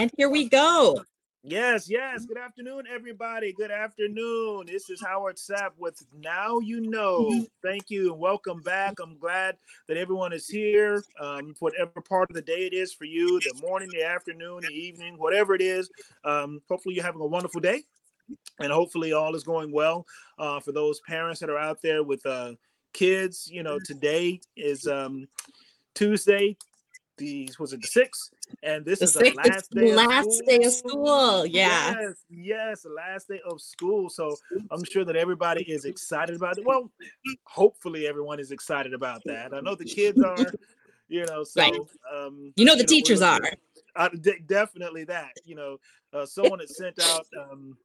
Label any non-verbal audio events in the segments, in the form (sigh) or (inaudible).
And here we go. Yes, yes. Good afternoon, everybody. Good afternoon. This is Howard Sapp with Now You Know. Thank you and welcome back. I'm glad that everyone is here. Um, whatever part of the day it is for you, the morning, the afternoon, the evening, whatever it is. Um, hopefully, you're having a wonderful day, and hopefully, all is going well. Uh, for those parents that are out there with uh, kids, you know, today is um, Tuesday. The was it the sixth? and this The is the last day. last of day of school, yeah. Yes, yes, the last day of school. So I'm sure that everybody is excited about it. Well, hopefully everyone is excited about that. I know the kids are. You know, so Right. um, You know the we're teachers looking- are. uh, de- definitely that. You know, uh, someone had sent out, um,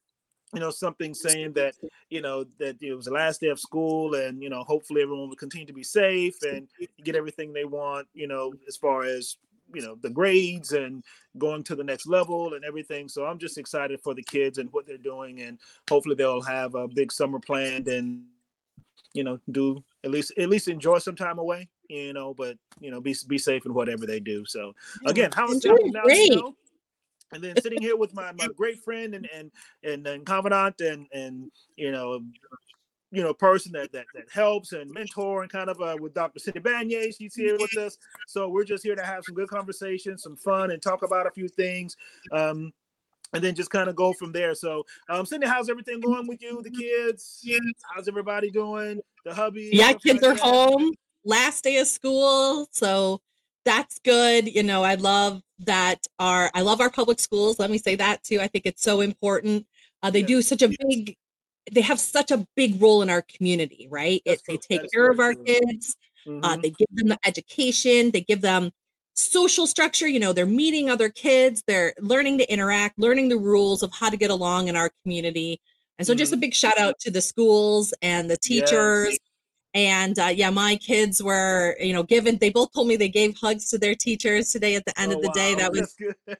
you know, something saying that you know that it was the last day of school, and you know, hopefully everyone will continue to be safe and get everything they want. You know, as far as you know the grades and going to the next level and everything. So I'm just excited for the kids and what they're doing, and hopefully they'll have a big summer planned and you know do at least at least enjoy some time away. You know, but you know, be be safe in whatever they do. So again, how is great. And then sitting here with my, my great friend and and and, and confidant and and you know you know person that that, that helps and mentor and kind of uh, with Dr. Cindy Banyai. She's here with us, so we're just here to have some good conversation, some fun, and talk about a few things. Um, and then just kind of go from there. So, um, Cindy, how's everything going with you, the kids? How's everybody doing? The hubby? Yeah, kids like are that? home. Last day of school. So that's good. You know, I love that our I love our public schools. Let me say that too. I think it's so important. Uh, they Yeah. do such a big they have such a big role in our community, right? It, they take care of our kids. Uh, Mhm. they give them the education. They give them social structure. You know, they're meeting other kids. They're learning to interact, learning the rules of how to get along in our community. And so, just a big shout out to the schools and the Yes. And uh, yeah, my kids were, you know, given. They both told me they gave hugs to their teachers today at the end Oh, of the day. That was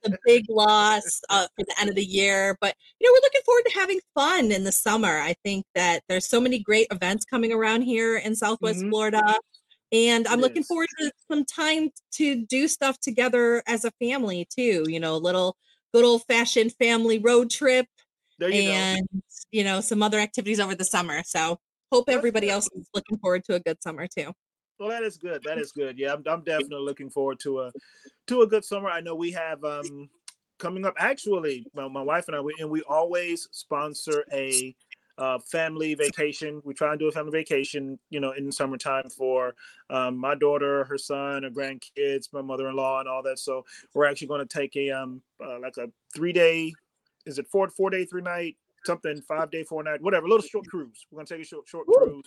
a big (laughs) loss uh, for the end of the year. But you know, we're looking forward to having fun in the summer. I think that there's so many great events coming around here in Southwest Mhm. Florida, and I'm It looking is. forward to some time to do stuff together as a family too. You know, a little good old fashioned family road trip, you and you know, some other activities over the summer. So hope everybody else is looking forward to a good summer too. Well, that is good. That is (laughs) good. Yeah, I'm, I'm definitely looking forward to a to a good summer. I know we have um coming up. Actually, my, my wife and I, we, and we always sponsor a uh, family vacation. We try and do a family vacation, you know, in the summertime for um, my daughter, her son, her grandkids, my mother-in-law, and all that. So we're actually going to take a um uh, like a three day, is it four four day three night something five day four night whatever a little short cruise. We're going to take a short short Woo. cruise.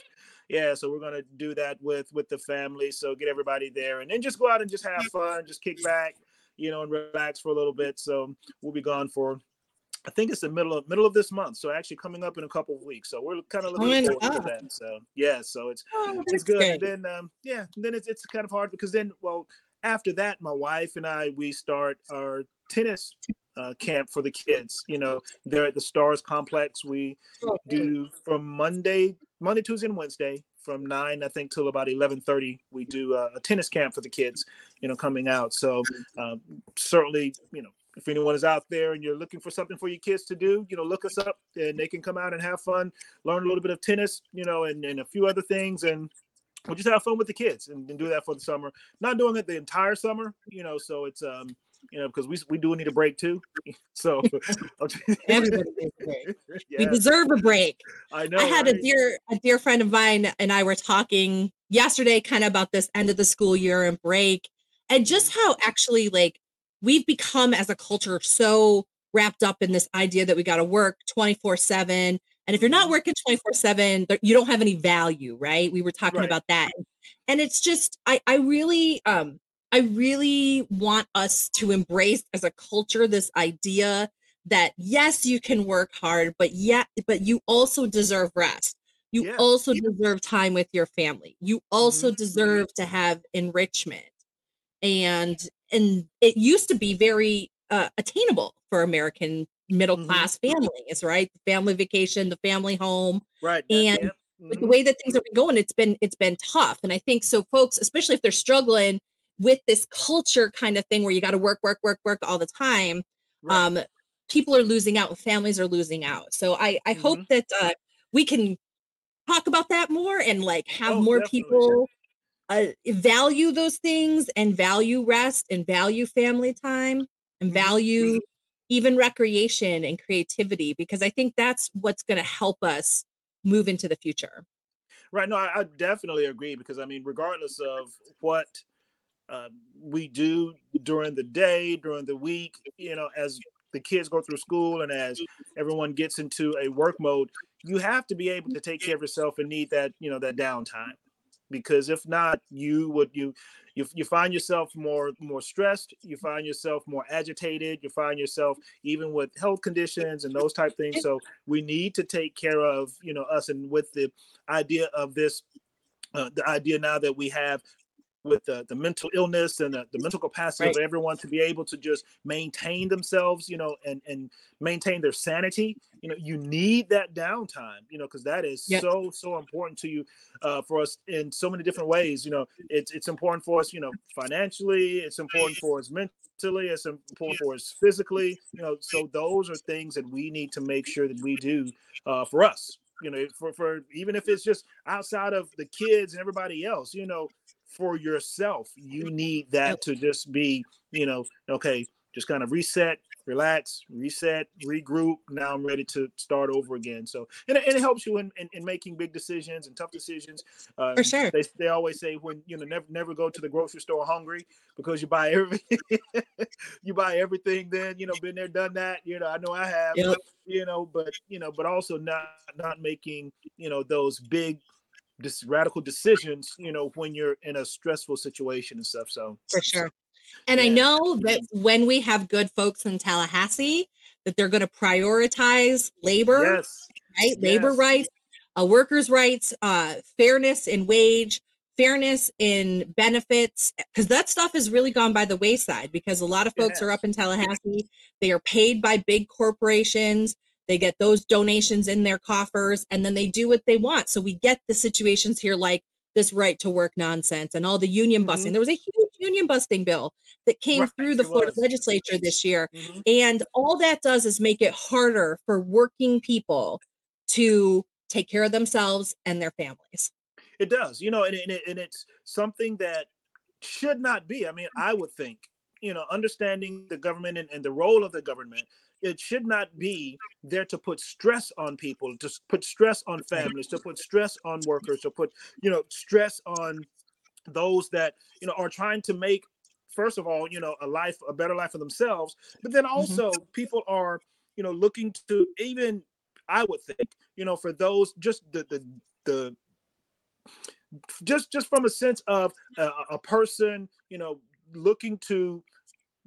Yeah so we're gonna do that with with the family so get everybody there and then just go out and just have fun just kick back you know and relax for a little bit. So we'll be gone for i think it's the middle of middle of this month so actually coming up in a couple of weeks. So we're kind of looking forward to that so yeah so it's Oh, it's good. And then um yeah then it's, it's kind of hard because then well after that my wife and i we start our tennis uh, camp for the kids you know they're at the stars complex we do from Monday, Monday, Tuesday, and Wednesday from nine, I think, till about eleven thirty. We do uh, a tennis camp for the kids, you know, coming out. So um, certainly, you know, if anyone is out there and you're looking for something for your kids to do, you know, look us up and they can come out and have fun, learn a little bit of tennis, you know, and, and a few other things, and we'll just have fun with the kids and, and do that for the summer. Not doing it the entire summer, you know, so it's um you know, because we we do need a break too. (laughs) So (laughs) Everybody needs a break. (laughs) We deserve a break. I know. I had a dear a dear friend of mine and I were talking yesterday kind of about this end of the school year and break and just how actually like we've become as a culture so wrapped up in this idea that we got to work 24/7 and if you're not Mhm. working 24 7, you don't have any value, right? We were talking Right. about that. And it's just I I really um I really want us to embrace as a culture this idea that yes, you can work hard, but yet, but you also deserve rest. You Yeah. also deserve time with your family. You also Mhm. deserve to have enrichment. And and it used to be very uh, attainable for American middle Mhm. class families, right? The family vacation, the family home Right. and yep, with the way that things have been going it's been it's been tough and i think so folks especially if they're struggling with this culture kind of thing where you got to work work work work all the time right. um people are losing out families are losing out so i i mm-hmm. hope that uh we can talk about that more and like have oh, more definitely. people uh, value those things and value rest and value family time and mm-hmm. value even recreation and creativity because i think that's what's going to help us move into the future right no I, I, definitely agree because i mean regardless of what uh, we do during the day during the week you know as the kids go through school and as everyone gets into a work mode you have to be able to take care of yourself and need that you know that downtime. Because if not you would you you, you find yourself more more stressed you find yourself more agitated you find yourself even with health conditions and those type things. So we need to take care of you know us and with the idea of this uh, the idea now that we have with the, the mental illness and the, the mental capacity right. of everyone to be able to just maintain themselves, you know, and and maintain their sanity. You know, you need that downtime, you know, because that is yep. so so important to you, uh, for us in so many different ways. You know, it's it's important for us, you know, financially. It's important for us mentally. It's important for us physically. You know, so those are things that we need to make sure that we do uh, for us you know for for even if it's just outside of the kids and everybody else you know for yourself. You need that to just be, you know, okay, just kind of reset, relax, reset, regroup. Now I'm ready to start over again. So, and, and it helps you in, in, in, making big decisions and tough decisions. Uh, For sure. They, they always say when, you know, never, never go to the grocery store hungry because you buy (laughs) everything, you buy everything then, you know, been there, done that, you know, I know I have, yep. you know, but, you know, but also not, not making, you know, those big, this radical decisions, you know, when you're in a stressful situation and stuff. So for sure. And yeah. I know that when we have good folks in Tallahassee, that they're going to prioritize labor, yes. right? Yes. Labor rights, uh, workers' rights, uh, fairness in wage, fairness in benefits, because that stuff has really gone by the wayside because a lot of folks yes. are up in Tallahassee. They are paid by big corporations. They get those donations in their coffers and then they do what they want. So we get the situations here like this right to work nonsense and all the union busting. Mm-hmm. There was a huge union busting bill that came right, through the Florida legislature this year. Mm-hmm. And all that does is make it harder for working people to take care of themselves and their families. It does, you know, and, and, it, and it's something that should not be. I mean, I would think, you know, understanding the government and, and the role of the government it should not be there to put stress on people to put stress on families to put stress on workers to put you know stress on those that you know are trying to make first of all you know a life a better life for themselves but then mm-hmm. also mm-hmm. people are you know looking to even i would think you know for those just the the the just just from a sense of a, a person you know looking to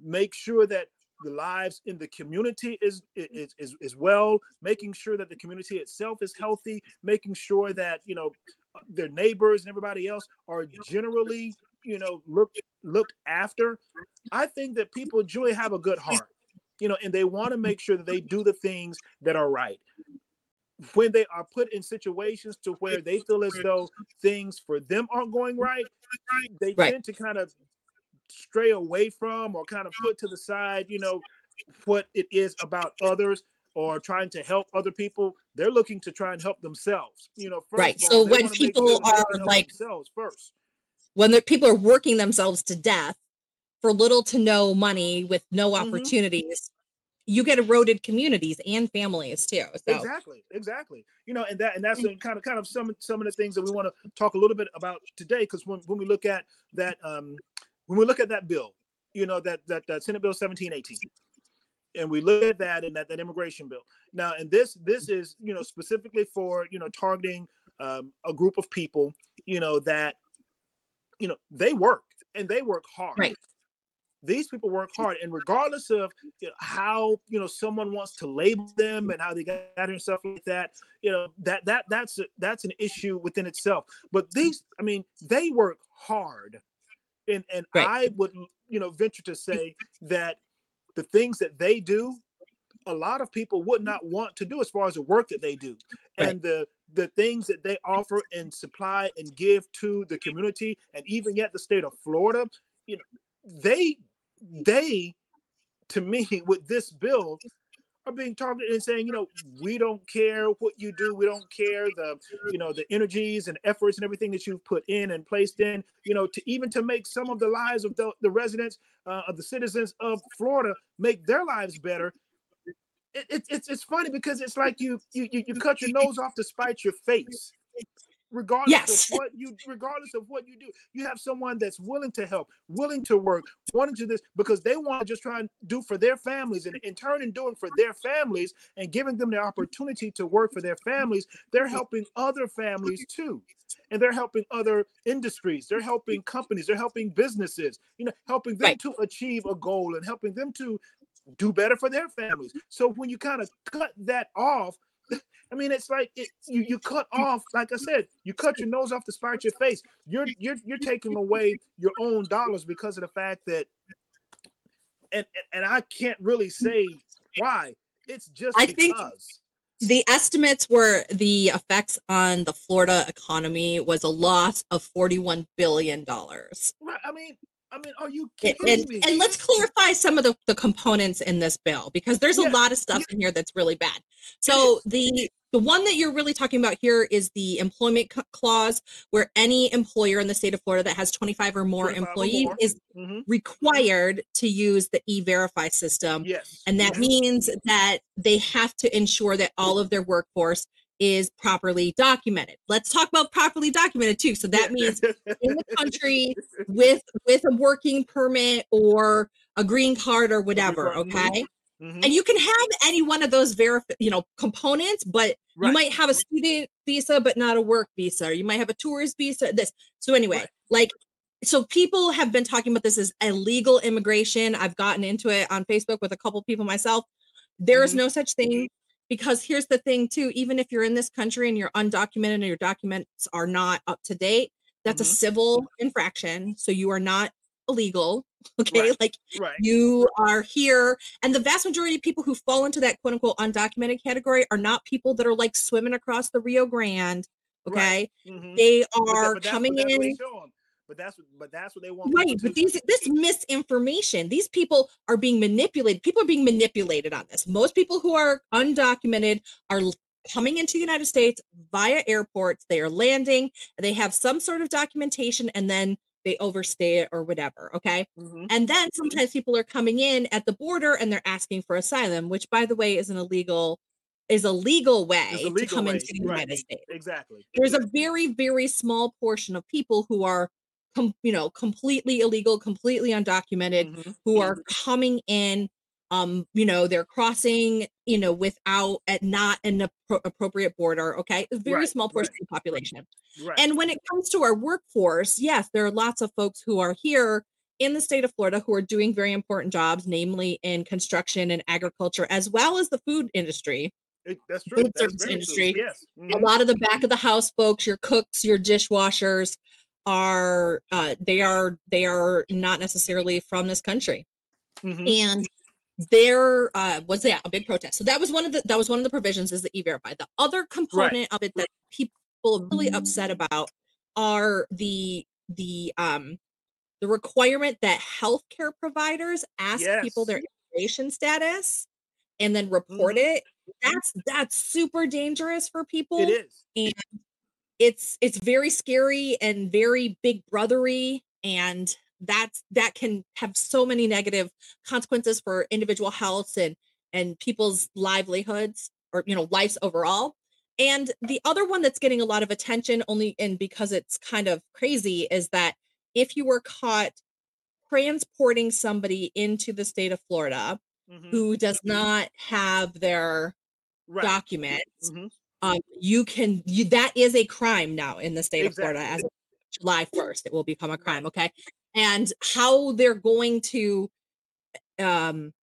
make sure that the lives in the community is, is is is well making sure that the community itself is healthy making sure that you know their neighbors and everybody else are generally you know looked looked after. I think that people generally have a good heart you know and they want to make sure that they do the things that are right. When they are put in situations to where they feel as though things for them aren't going right they right. tend to kind of stray away from or kind of put to the side, you know, what it is about others or trying to help other people. They're looking to try and help themselves, you know. right. so when people are like themselves first, when the people are working themselves to death for little to no money with no mm-hmm. opportunities. Mm-hmm. You get eroded communities and families too. So. Exactly, exactly. You know, and that and that's kind of kind of some some of the things that we want to talk a little bit about today. Because when, when we look at that um when we look at that bill, you know, that that, that Senate Bill 1718, and we look at that and that, that immigration bill. Now, and this this is, you know, specifically for, you know, targeting um, a group of people, you know, that, you know, they work and they work hard. Right. These people work hard, and regardless of you know, how you know someone wants to label them and how they got here and stuff like that, you know that that that's a, that's an issue within itself. But these, I mean, they work hard and and right. I would you know venture to say that the things that they do, a lot of people would not want to do as far as the work that they do, right. and the the things that they offer and supply and give to the community, and even yet the state of Florida, you know, they they to me (laughs) with this bill are being targeted and saying, you know, we don't care what you do, we don't care the, you know, the energies and efforts and everything that you've put in and placed in, you know, to even to make some of the lives of the, the residents uh, of the citizens of Florida make their lives better. It, it, it's it's funny because it's like you you you cut your nose off to spite your face regardless yes. of what you regardless of what you do you have someone that's willing to help willing to work wanting to this because they want to just try and do for their families and in turn in doing for their families and giving them the opportunity to work for their families they're helping other families too and they're helping other industries they're helping companies they're helping businesses you know helping them right. to achieve a goal and helping them to do better for their families so when you kind of cut that off I mean, it's like it, you you cut off, like I said, you cut your nose off to spite your face. You're you're you're taking away your own dollars because of the fact that, and and I can't really say why. It's just I because. think the estimates were the effects on the Florida economy was a loss of forty one billion dollars. Right. I mean, I mean, are you kidding and, me? And let's clarify some of the, the components in this bill because there's a lot of stuff in here that's really bad. So the the one that you're really talking about here is the employment clause, where any employer in the state of Florida that has 25 or more 25 employees or more. is mm-hmm. required to use the e-verify system. Yes. And that yes. means that they have to ensure that all of their workforce is properly documented. Let's talk about properly documented too. So that means (laughs) in the country with with a working permit or a green card or whatever, okay? Mm-hmm. And you can have any one of those verif- you know components, but right. you might have a student visa but not a work visa. Or you might have a tourist visa this. So anyway, right. like so people have been talking about this as illegal immigration. I've gotten into it on Facebook with a couple people myself. There is mm-hmm. no such thing because here's the thing too even if you're in this country and you're undocumented and your documents are not up to date that's mm-hmm. a civil infraction so you are not illegal (laughs) okay right. like right. you are here and the vast majority of people who fall into that quote unquote undocumented category are not people that are like swimming across the rio grande okay right. mm-hmm. they are that, coming in but that's what but that's what they want right but these this misinformation these people are being manipulated people are being manipulated on this most people who are undocumented are coming into the united states via airports they are landing they have some sort of documentation and then they overstay it or whatever okay mm-hmm. and then sometimes people are coming in at the border and they're asking for asylum which by the way is an illegal is a legal way a legal to come way. into the right. United States. Exactly. There's a very, very small portion of people who are com- you know completely illegal completely undocumented mm-hmm. who are mm-hmm. coming in um you know they're crossing you know without at not an appropriate border okay a very right, small portion right. of the population right. and when it comes to our workforce yes there are lots of folks who are here in the state of Florida who are doing very important jobs namely in construction and agriculture as well as the food industry it, that's true. Food service industry. True. Yes. Mm-hmm. A lot of the back of the house folks, your cooks, your dishwashers, are uh, they are they are not necessarily from this country mm-hmm. and there uh, was yeah a big protest so that was one of the that was one of the provisions is the e-verify the other component right. of it that people are really upset about are the the um the requirement that healthcare providers ask yes. people their immigration status and then report mm-hmm. it that's that's super dangerous for people it is and it's it's very scary and very big brothery and that's that can have so many negative consequences for individual health and and people's livelihoods or you know lives overall and the other one that's getting a lot of attention only and because it's kind of crazy is that if you were caught transporting somebody into the state of Florida mm-hmm. who does not have their right. documents mm-hmm um, you can you that is a crime now in the state exactly. of Florida as of July 1st. It will become a crime. Okay. And how they're going to um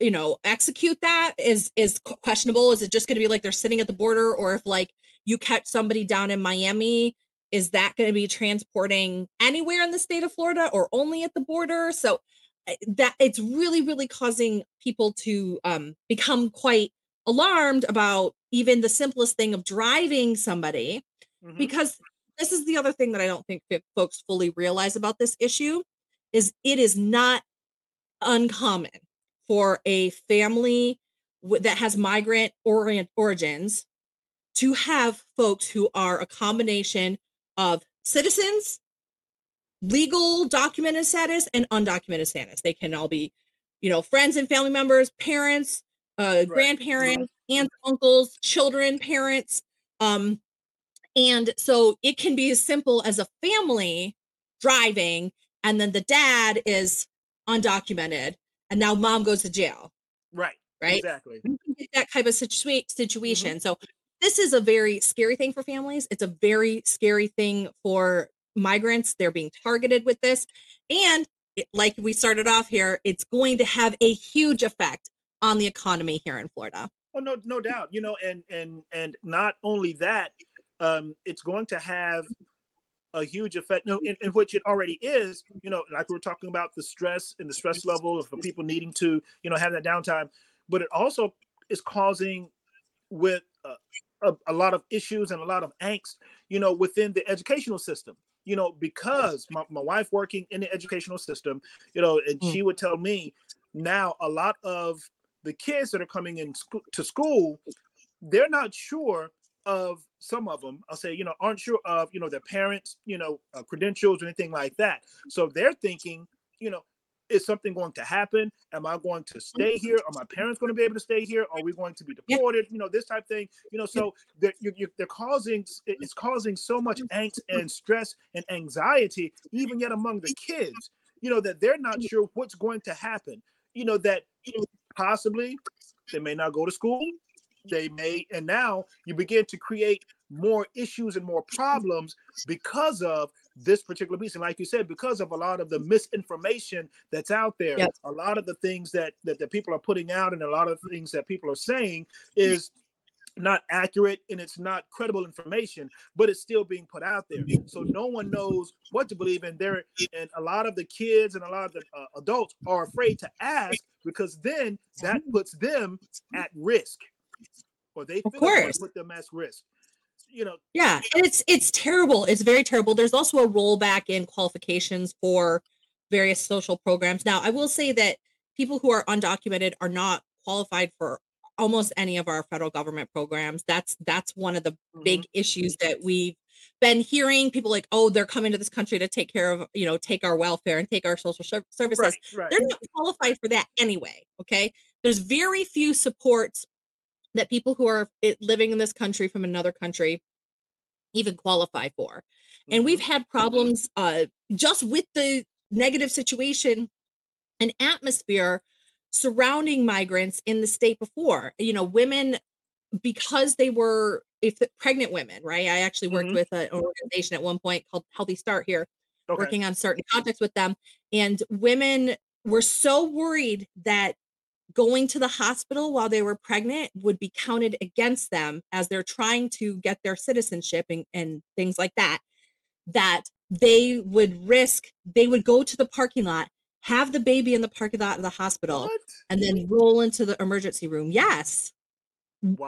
you know execute that is is questionable. Is it just going to be like they're sitting at the border, or if like you catch somebody down in Miami, is that going to be transporting anywhere in the state of Florida or only at the border? So eh, that it's really really causing people to um become quite alarmed about even the simplest thing of driving somebody mm-hmm. because this is the other thing that I don't think folks fully realize about this issue is it is not uncommon for a family that has migrant orient origins to have folks who are a combination of citizens, legal documented status, and undocumented status. They can all be, you know, friends and family members, parents, Right. grandparents, aunts, uncles, children, parents. Um, and so it can be as simple as a family driving, and then the dad is undocumented, and now mom goes to jail, Right. right? Exactly. We can get that type of situa- Mm-hmm. situation. So this is a very scary thing for families. It's a very scary thing for migrants. They're being targeted with this, and it, like we started off here, it's going to have a huge effect on the economy here in Florida. Oh no, no doubt. You know, and and and not only that, um, it's going to have a huge effect. No, in, in which it already is. You know, like we're talking about the stress and the stress level of people needing to, you know, have that downtime. But it also is causing with uh, a, a lot of issues and a lot of angst. You know, within the educational system. You know, because my, my wife working in the educational system, you know, and Mm. she would tell me now a lot of the kids that are coming in sco- to school, they're not sure of some of them. I'll say, you know, aren't sure of you know their parents, you know, uh, credentials or anything like that. So they're thinking, you know, is something going to happen? Am I going to stay here? Are my parents going to be able to stay here? Are we going to be deported? You know, this type of thing. You know, so they're you you they're causing it's causing so much angst and stress and anxiety, even yet among the kids. You know that they're not sure what's going to happen. You know that you know, possibly they may not go to school. They may and now you begin to create more issues and more problems because of this particular piece and like you said because of a lot of the misinformation that's out there Yep. a lot of the things that, that that people are putting out and a lot of the things that people are saying is not accurate and it's not credible information but it's still being put out there. So no one knows what to believe in. There and a lot of the kids and a lot of the uh, adults are afraid to ask because then that puts them at risk or they Of course. put them at risk you know Yeah, and it's it's terrible. It's very terrible. There's also a rollback in qualifications for various social programs. Now, I will say that people who are undocumented are not qualified for almost any of our federal government programs. That's that's one of the mm-hmm. big issues that we've been hearing. People like, oh, they're coming to this country to take care of, you know, take our welfare and take our social ser- services. right right they're not qualified for that anyway. Okay. There's very few supports that people who are living in this country from another country even qualify for. And we've Mhm. had problems uh, just with the negative situation and atmosphere surrounding migrants in the state before. You know, women, because they were if the pregnant women, right? I actually worked Mhm. with an organization at one point called Healthy Start here okay working on certain projects with them and women were so worried that going to the hospital while they were pregnant would be counted against them as they're trying to get their citizenship and, and things like that that they would risk they would go to the parking lot have the baby in the parking lot of the hospital what? and then roll into the emergency room yes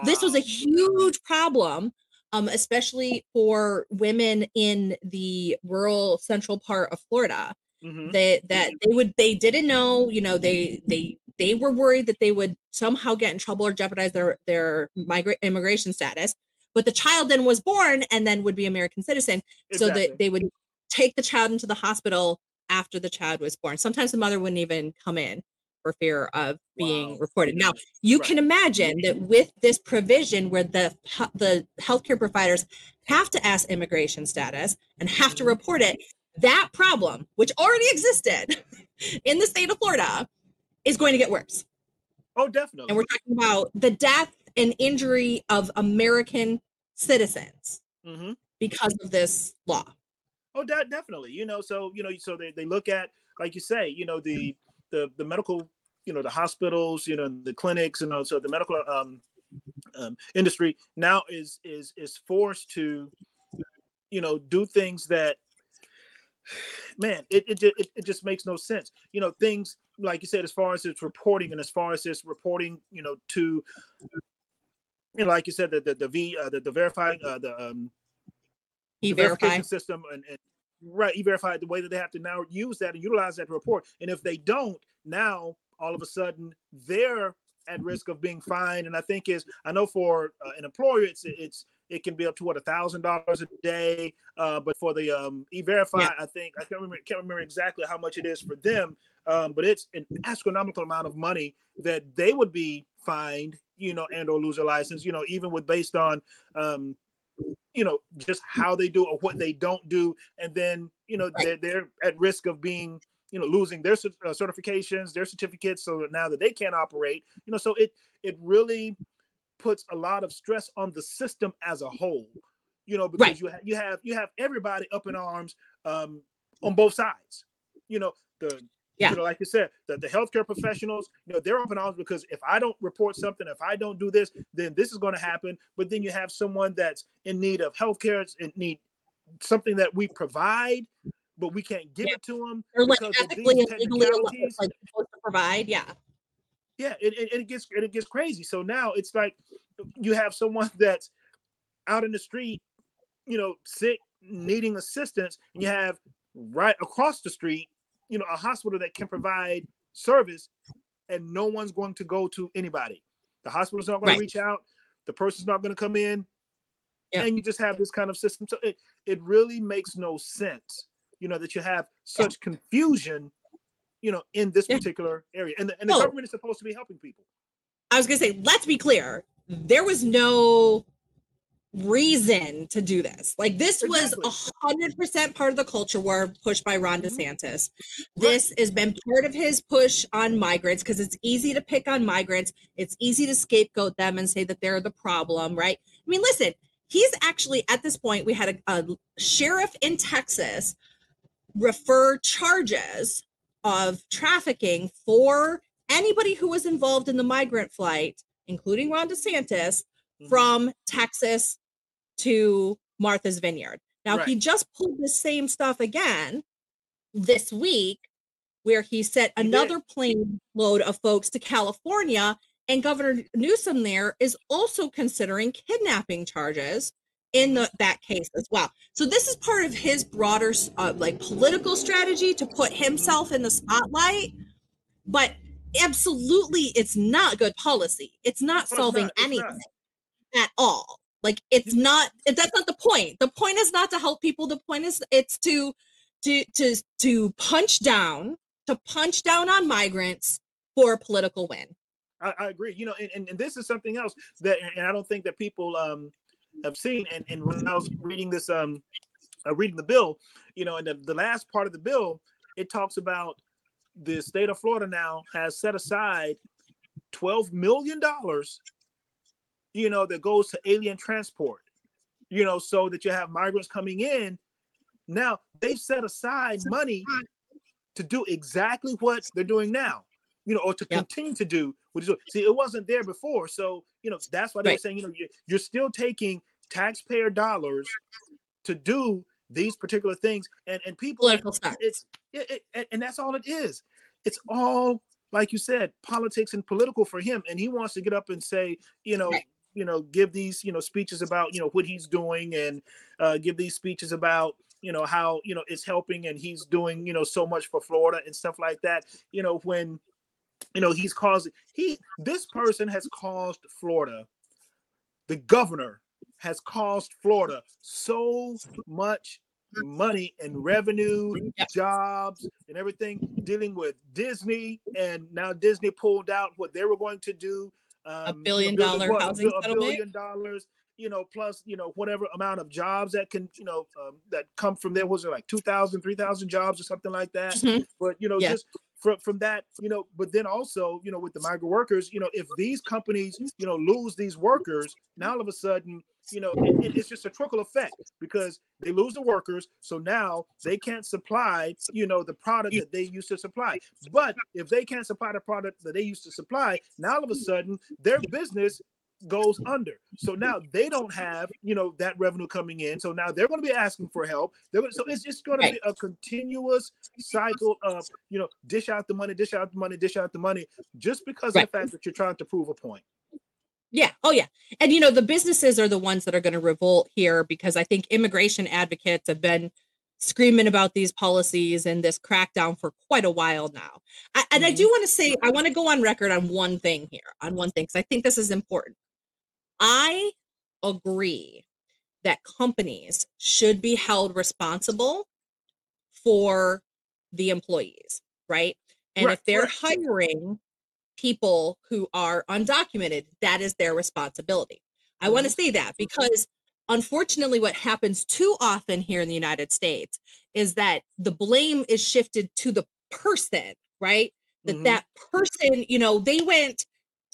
this was a huge problem um, especially for women in the rural central part of florida Mhm. that that they would they didn't know you know they they they were worried that they would somehow get in trouble or jeopardize their their migra- immigration status but the child then was born and then would be american citizen so that they would take the child into the hospital after the child was born. Sometimes the mother wouldn't even come in for fear of being Wow. reported now you Right. can imagine that with this provision where the he- the healthcare providers have to ask immigration status and have to Mhm. report it that problem which already existed (laughs) in the state of florida is going to get worse oh definitely and we're talking about the death and injury of american citizens hmm because of this law Oh, de- definitely. You know, so you know, so they, they look at, like you say, you know, the the the medical, you know, the hospitals, you know, the clinics, you know, so the medical um, um industry now is is is forced to, you know, do things that, man, it it, it it just makes no sense. You know, things like you said, as far as its reporting and as far as its reporting, you know, to, you know, like you said, the the the V uh, the the verifying uh, the um he the verification system and, and right e-verify the way that they have to now use that and utilize that report and if they don't now all of a sudden they're at risk of being fined. And I think is I know for uh, an employer, it's it's it can be up to what a thousand dollars a day. Uh, but for the um, e-verify, yeah. I think I can't remember can't remember exactly how much it is for them. Um, but it's an astronomical amount of money that they would be fined, you know, and or lose a license, you know, even with based on um, you know, just how they do or what they don't do, and then you know they're they're at risk of being you know losing their uh, certifications, their certificates, so now that they can't operate, you know, so it it really puts a lot of stress on the system as a whole, you know, because right. you have you have you have everybody up in arms um, on both sides, you know, the yeah. You know, like you said, the, the healthcare professionals, you know, they're open arms because if I don't report something, if I don't do this, then this is going to happen. But then you have someone that's in need of healthcare, in need something that we provide, but we can't give yeah. it to them. Or like ethically and legally like supposed to provide. Yeah. Yeah, it, it, it gets it gets crazy. So now it's like you have someone (laughs) that's out in the street, you know, sick, needing assistance, and you have right across the street you know a hospital that can provide service and no one's going to go to anybody the hospital's not going right. to reach out the person's not going to come in and you just have this kind of system so it, it really makes no sense you know that you have such confusion you know in this particular area and the, and the oh. government is supposed to be helping people i was going to say let's be clear there was no reason to do this. Like this was a hundred percent part of the culture war pushed by Ron mm-hmm. DeSantis. This has been part of his push on migrants because it's easy to pick on migrants. It's easy to scapegoat them and say that they're the problem, right? I mean, listen, he's actually at this point, we had a, a sheriff in Texas refer charges of trafficking for anybody who was involved in the migrant flight, including Ron DeSantis, mm-hmm. from Texas to Martha's Vineyard. Now, right. he just pulled the same stuff again this week, where he sent another plane load of folks to California. And Governor Newsom there is also considering kidnapping charges in the, that case as well. So this is part of his broader uh, like political strategy to put himself in the spotlight. But absolutely, it's not good policy. It's not solving it's not, anything at all. Like it's not that's not the point. The point is not to help people. The point is it's to to to to punch down, to punch down on migrants for a political win. I, I agree. You know, and, and, and, this is something else that and I don't think that people um have seen. And, and when I was reading this um uh, reading the bill, you know, and the, the last part of the bill, it talks about the state of Florida now has set aside $12 million you know, that goes to alien transport, you know, so that you have migrants coming in. Now they've set aside money to do exactly what they're doing now, you know, or to yep. continue to do what is see, it wasn't there before. So, you know, that's why they're right. saying, you know, you're still taking taxpayer dollars to do these particular things and and people it's it, it, and that's all it is it's all like you said politics and political for him and he wants to get up and say you know right you know give these you know speeches about you know what he's doing and uh, give these speeches about you know how you know it's helping and he's doing you know so much for Florida and stuff like that. You know when you know he's caused he this person has caused Florida, the governor has caused Florida so much money and revenue, jobs, and everything dealing with Disney. And now Disney pulled out what they were going to do um, a billion dollar what, housing a settlement. billion dollars you know plus you know whatever amount of jobs that can you know um, that come from there was it like 2000 3000 jobs or something like that mm-hmm. but you know yeah. just from from that you know but then also you know with the migrant workers you know if these companies you know lose these workers now all of a sudden you know, it, it's just a trickle effect because they lose the workers. So now they can't supply, you know, the product that they used to supply. But if they can't supply the product that they used to supply, now all of a sudden their business goes under. So now they don't have, you know, that revenue coming in. So now they're going to be asking for help. They're going to, so it's just going to be a continuous cycle of, you know, dish out the money, dish out the money, dish out the money, just because right. of the fact that you're trying to prove a point. Yeah. Oh, yeah. And you know, the businesses are the ones that are going to revolt here because I think immigration advocates have been screaming about these policies and this crackdown for quite a while now. I, and mm-hmm. I do want to say, I want to go on record on one thing here, on one thing, because I think this is important. I agree that companies should be held responsible for the employees, right? And right, if they're right. hiring people who are undocumented, that is their responsibility. I want to mm-hmm. say that because unfortunately, what happens too often here in the United States is that the blame is shifted to the person, right? That mm-hmm. that person, you know, they went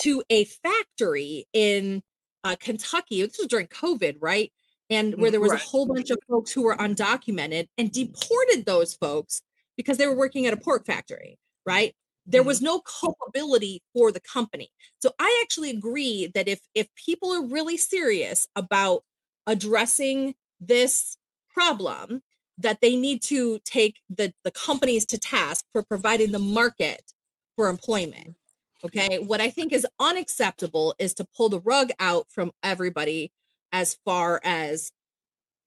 to a factory in uh, Kentucky. This was during COVID, right? And where there was right. a whole bunch of folks who were undocumented and deported those folks because they were working at a pork factory, right? There mm-hmm. was no culpability for the company. So I actually agree that if if people are really serious about addressing this problem, that they need to take the, the companies to task for providing the market for employment. Okay. What I think is unacceptable is to pull the rug out from everybody as far as,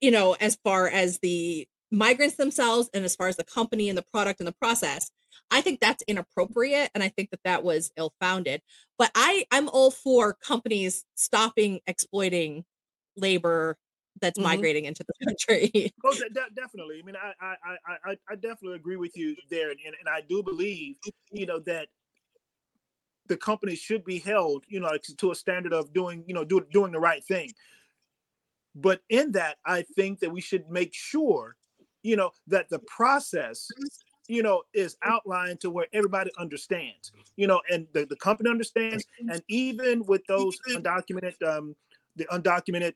you know, as far as the migrants themselves and as far as the company and the product and the process. I think that's inappropriate and I think that that was ill-founded. But I I'm all for companies stopping exploiting labor that's mm-hmm. migrating into the (laughs) country. oh, de- de- definitely. I mean, I, I, I, I definitely agree with you there, and, and I do believe, you know, that the company should be held, you know, to a standard of doing, you know, do, doing the right thing. But in that, I think that we should make sure, you know, that the process, you know, is outlined to where everybody understands, you know, and the, the company understands, and even with those undocumented, um, the undocumented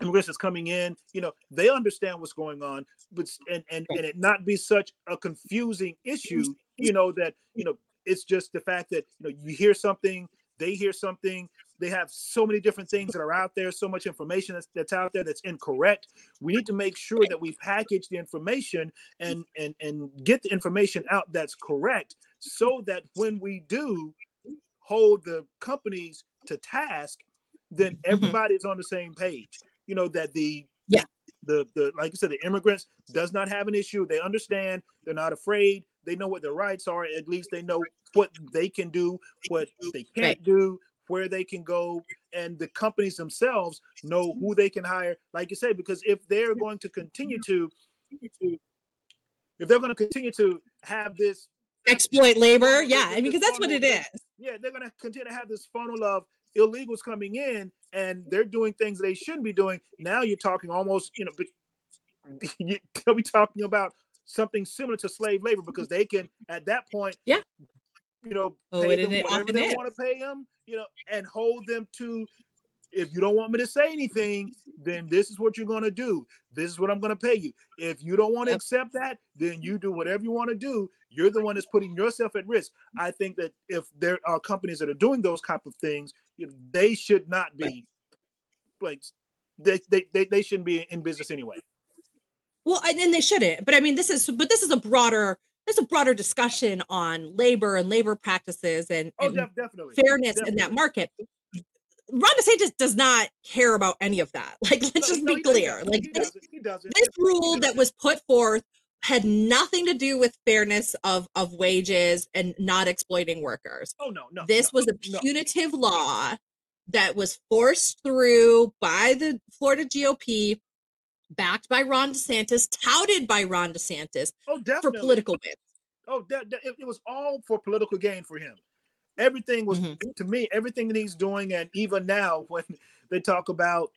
immigrants that's coming in, you know, they understand what's going on, but and and and it not be such a confusing issue, you know, that you know it's just the fact that you know you hear something, they hear something, they have so many different things that are out there, so much information that's, that's out there that's incorrect. We need to make sure that we package the information and and and get the information out that's correct, so that when we do hold the companies to task, then mm-hmm. everybody's on the same page you know that the yeah the the like you said, the immigrants does not have an issue. They understand. They're not afraid. They know what their rights are. At least they know what they can do, what they can't do, where they can go, and the companies themselves know who they can hire. Like you said, because if they're going to continue to, if they're going to continue to have this exploit labor, yeah, I mean, because that's what it is. Yeah, they're going to continue to have this funnel of illegals coming in and they're doing things they shouldn't be doing. Now you're talking almost, you know, you'll be (laughs) (laughs) talking about something similar to slave labor because they can at that point, yeah, you know, oh, pay them whatever they want to pay them, you know, and hold them to. If you don't want me to say anything, then this is what you're going to do. This is what I'm going to pay you. If you don't want to yep. accept that, then you do whatever you want to do. You're the one that's putting yourself at risk. I think that if there are companies that are doing those type of things, you know, they should not be like they, they they they shouldn't be in business anyway. Well, and they shouldn't. But I mean, this is but this is a broader there's a broader discussion on labor and labor practices and, oh, and definitely fairness definitely. in that market. Ron DeSantis does not care about any of that. (laughs) Like, let's no, just no, be clear. Like he this, doesn't. this rule that was put forth had nothing to do with fairness of of wages and not exploiting workers. Oh no, no. This no, was a punitive law that was forced through by the Florida GOP, backed by Ron DeSantis, touted by Ron DeSantis oh, definitely for political wins. Oh, that, that, it was all for political gain for him. Everything was mm-hmm. to me, everything that he's doing, and even now (laughs) when they talk about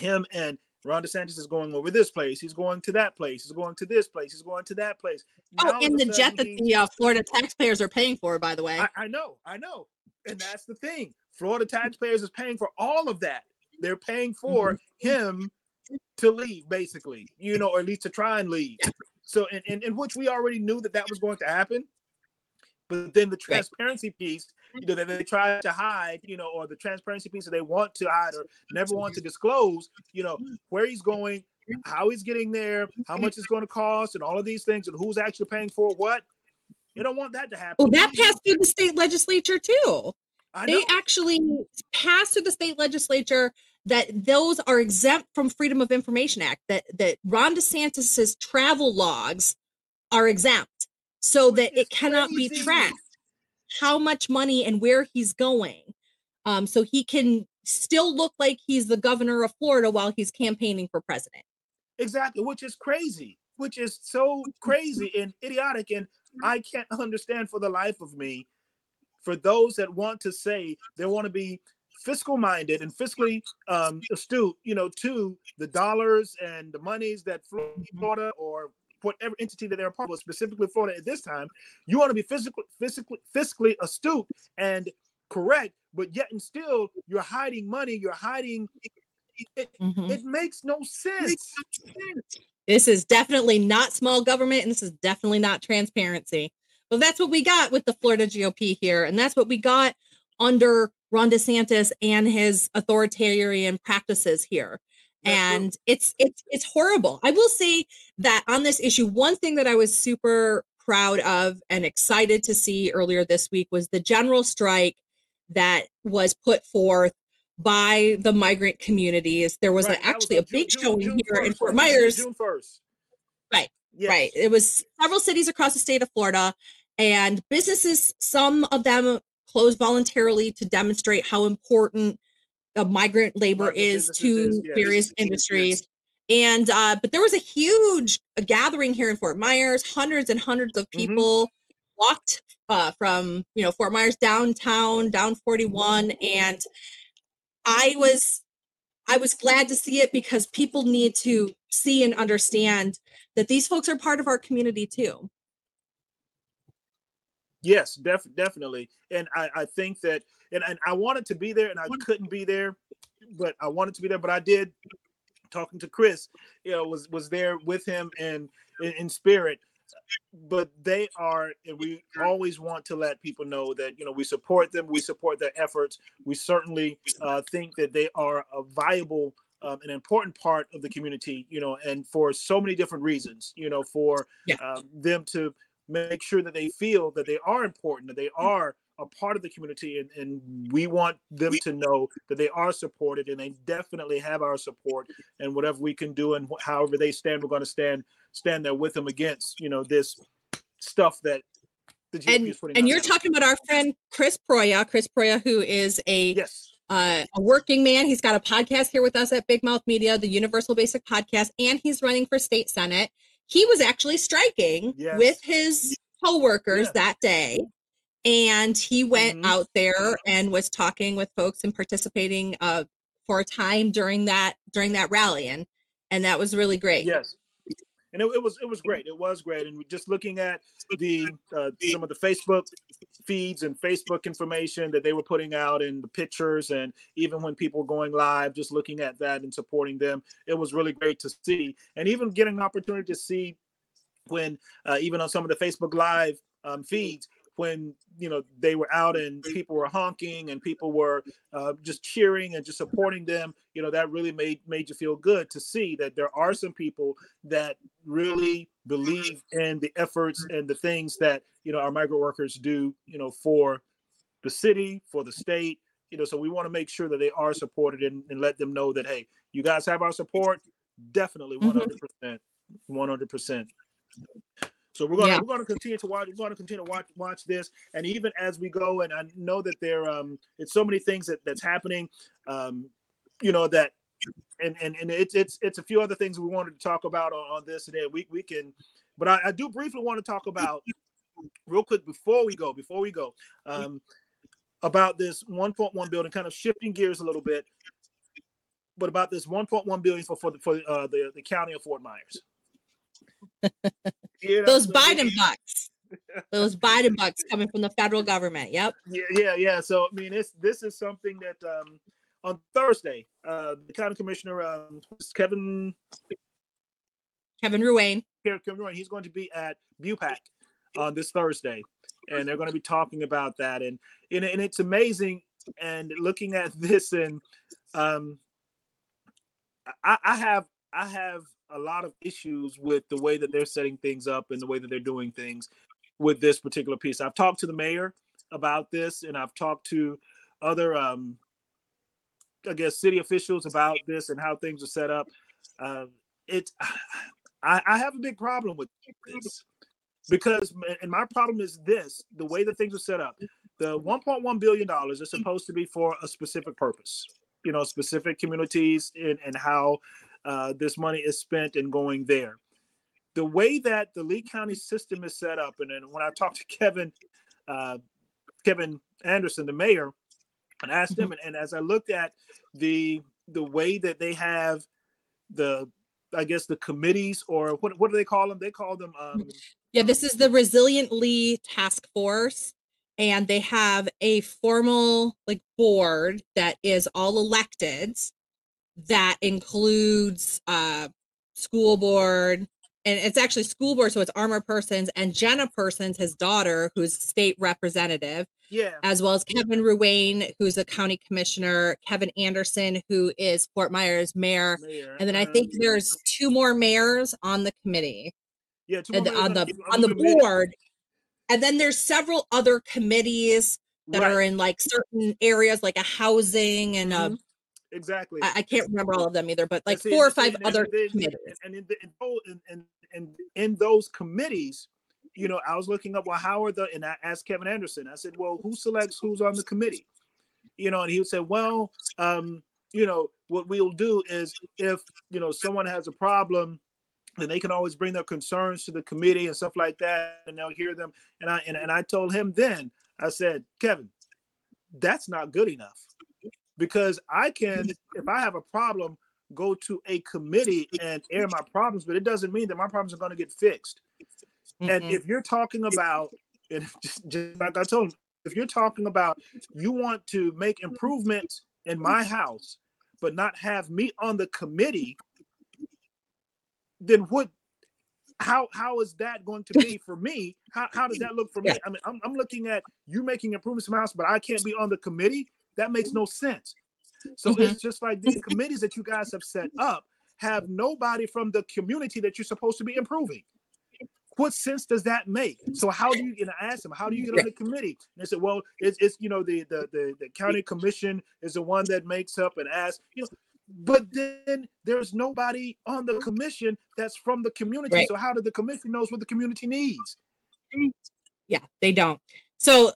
him and Ron DeSantis is going over this place. He's going to that place. He's going to this place. He's going to that place. Oh, in the jet that the uh, Florida taxpayers are paying for, by the way. I, I, know, I know, and that's the thing. Florida taxpayers is paying for all of that. They're paying for mm-hmm. him to leave, basically, you know, or at least to try and leave. So, in, in, in which we already knew that that was going to happen. But then the transparency piece, you know, that they try to hide, you know, or the transparency piece that they want to hide or never want to disclose, you know, where he's going, how he's getting there, how much it's going to cost, and all of these things, and who's actually paying for what. You don't want that to happen. Well, that passed through the state legislature too. They actually passed through the state legislature that those are exempt from Freedom of Information Act, that that Ron DeSantis's travel logs are exempt so that it cannot be tracked how much money and where he's going. Um, so he can still look like he's the governor of Florida while he's campaigning for president. Exactly, which is crazy, which is so crazy and idiotic. And I can't (laughs) understand for the life of me for those that want to say they want to be fiscal minded and fiscally um, astute, you know, to the dollars and the monies that mm-hmm. Florida or whatever entity that they're a part of, specifically Florida at this time, you want to be physically, physically, fiscally astute and correct, but yet and still you're hiding money, you're hiding. It, mm-hmm. it makes no sense. This is definitely not small government, and this is definitely not transparency. Well, that's what we got with the Florida GOP here, and that's what we got under Ron DeSantis and his authoritarian practices here. That's and it's it's it's horrible. I will say that on this issue, one thing that I was super proud of and excited to see earlier this week was the general strike that was put forth by the migrant communities. There was right. a, actually was a big June, showing June here 1st, in Fort Myers. June 1st. Right. Yes. Right. It was several cities across the state of Florida and businesses, some of them closed voluntarily to demonstrate how important uh, migrant labor is to is, yes. various industries. And uh, but there was a huge gathering here in Fort Myers. Hundreds and hundreds of mm-hmm. people mm-hmm. walked uh, from you know Fort Myers downtown, down 41, and I was I was glad to see it because people need to see and understand that these folks are part of our community too. Yes, def- definitely. And I, I think that, and, and I wanted to be there and I couldn't be there, but I wanted to be there, but I did talking to Chris, you know, was, was there with him and in, in spirit but they are and we always want to let people know that you know we support them we support their efforts we certainly uh, think that they are a viable um, an important part of the community you know and for so many different reasons you know for yeah. um, them to make sure that they feel that they are important that they are a part of the community and, and we want them to know that they are supported and they definitely have our support and whatever we can do and however they stand we're going to stand stand there with them against you know this stuff that the GOP and, is putting and you're there. talking about our friend Chris Proia Chris Proia who is a yes uh, a working man. He's got a podcast here with us at Big Mouth Media, the Universal Basic Podcast, and he's running for state senate. He was actually striking yes. with his co-workers yeah. that day and he went mm-hmm. out there and was talking with folks and participating uh, for a time during that during that rally and and that was really great yes and it, it was it was great. It was great. And just looking at the uh, some of the facebook feeds and facebook information that they were putting out and the pictures and even when people were going live just looking at that and supporting them it was really great to see. And even getting an opportunity to see when uh, even on some of the facebook live um, feeds when you know they were out and people were honking and people were uh, just cheering and just supporting them you know that really made made you feel good to see that there are some people that really believe in the efforts and the things that you know our migrant workers do you know for the city for the state you know so we want to make sure that they are supported and, and let them know that hey you guys have our support definitely 100% mm-hmm. 100% so we're gonna yeah. we're gonna continue to watch. We're gonna continue to watch watch this, and even as we go, and I know that there um it's so many things that that's happening, um, you know that, and and and it's it's it's a few other things we wanted to talk about on, on this today. We we can, but I, I do briefly want to talk about real quick before we go before we go um about this 1.1 billion, kind of shifting gears a little bit, but about this 1.1 billion for for the, for uh, the the county of Fort Myers. (laughs) Know, Those Biden bucks. Those Biden bucks coming from the federal government. Yep. (laughs) Yeah, yeah, yeah. So I mean, this this is something that um, on Thursday, uh, the county commissioner um, Kevin Kevin Ruane. Kevin Ruane. He's going to be at BUPAC on this Thursday, and they're going to be talking about that. And and, and it's amazing. And looking at (laughs) this, and um, I, I have I have a lot of issues with the way that they're setting things up and the way that they're doing things with this particular piece. I've talked to the mayor about this, and I've talked to other um, I guess, city officials about this and how things are set up. It's (sighs) I, I have a big problem with this because, and my problem is this: the way that things are set up. The 1.1 billion dollars is supposed to be for a specific purpose. You know, specific communities and, and how uh, this money is spent and going there. The way that the Lee County system is set up, and then when I talked to Kevin, uh, Kevin Anderson, the mayor, and asked him, and, and as I looked at the the way that they have the I guess the committees or what what do they call them? They call them um yeah, this is the Resilient Lee Task Force and they have a formal like board that is all elected that includes uh school board and it's actually school board so it's armor persons and jenna persons his daughter who's state representative yeah as well as kevin ruane who's a county commissioner kevin anderson who is fort myers mayor, mayor. and then i think uh, there's two more mayors on the committee yeah on the on the, on the board and then there's several other committees that right. are in like certain areas like a housing and mm-hmm. a exactly. I, I, can't remember all of them either, but like see, four or five and, other and, committees. And in, in, in, in, in those committees, you know, I was looking up, well, how are the, and I asked Kevin Anderson, I said, well, who selects who's on the committee? You know, and he would say, well, um, you know, what we'll do is if, you know, someone has a problem, then they can always bring their concerns to the committee and stuff like that, and they'll hear them. And I, and, and I told him then, I said, Kevin, that's not good enough because I can, if I have a problem, go to a committee and air my problems, but it doesn't mean that my problems are going to get fixed. Mm-hmm. And if you're talking about, and (laughs) just, just like I told him, if you're talking about you want to make improvements in my house, but not have me on the committee, then what? How how is that going to be (laughs) for me? How how does that look for me? I mean, I'm, I'm looking at you making improvements in my house, but I can't be on the committee. That makes no sense. So mm-hmm. it's just like these committees that you guys have set up have nobody from the community that you're supposed to be improving. What sense does that make? So how do you? And I asked them, how do you get on the committee? And they said, well, it's, it's you know the, the the the county commission is the one that makes up and asks. You know, but then there's nobody on the commission that's from the community. Right. So how do the commission knows what the community needs? Yeah, they don't. So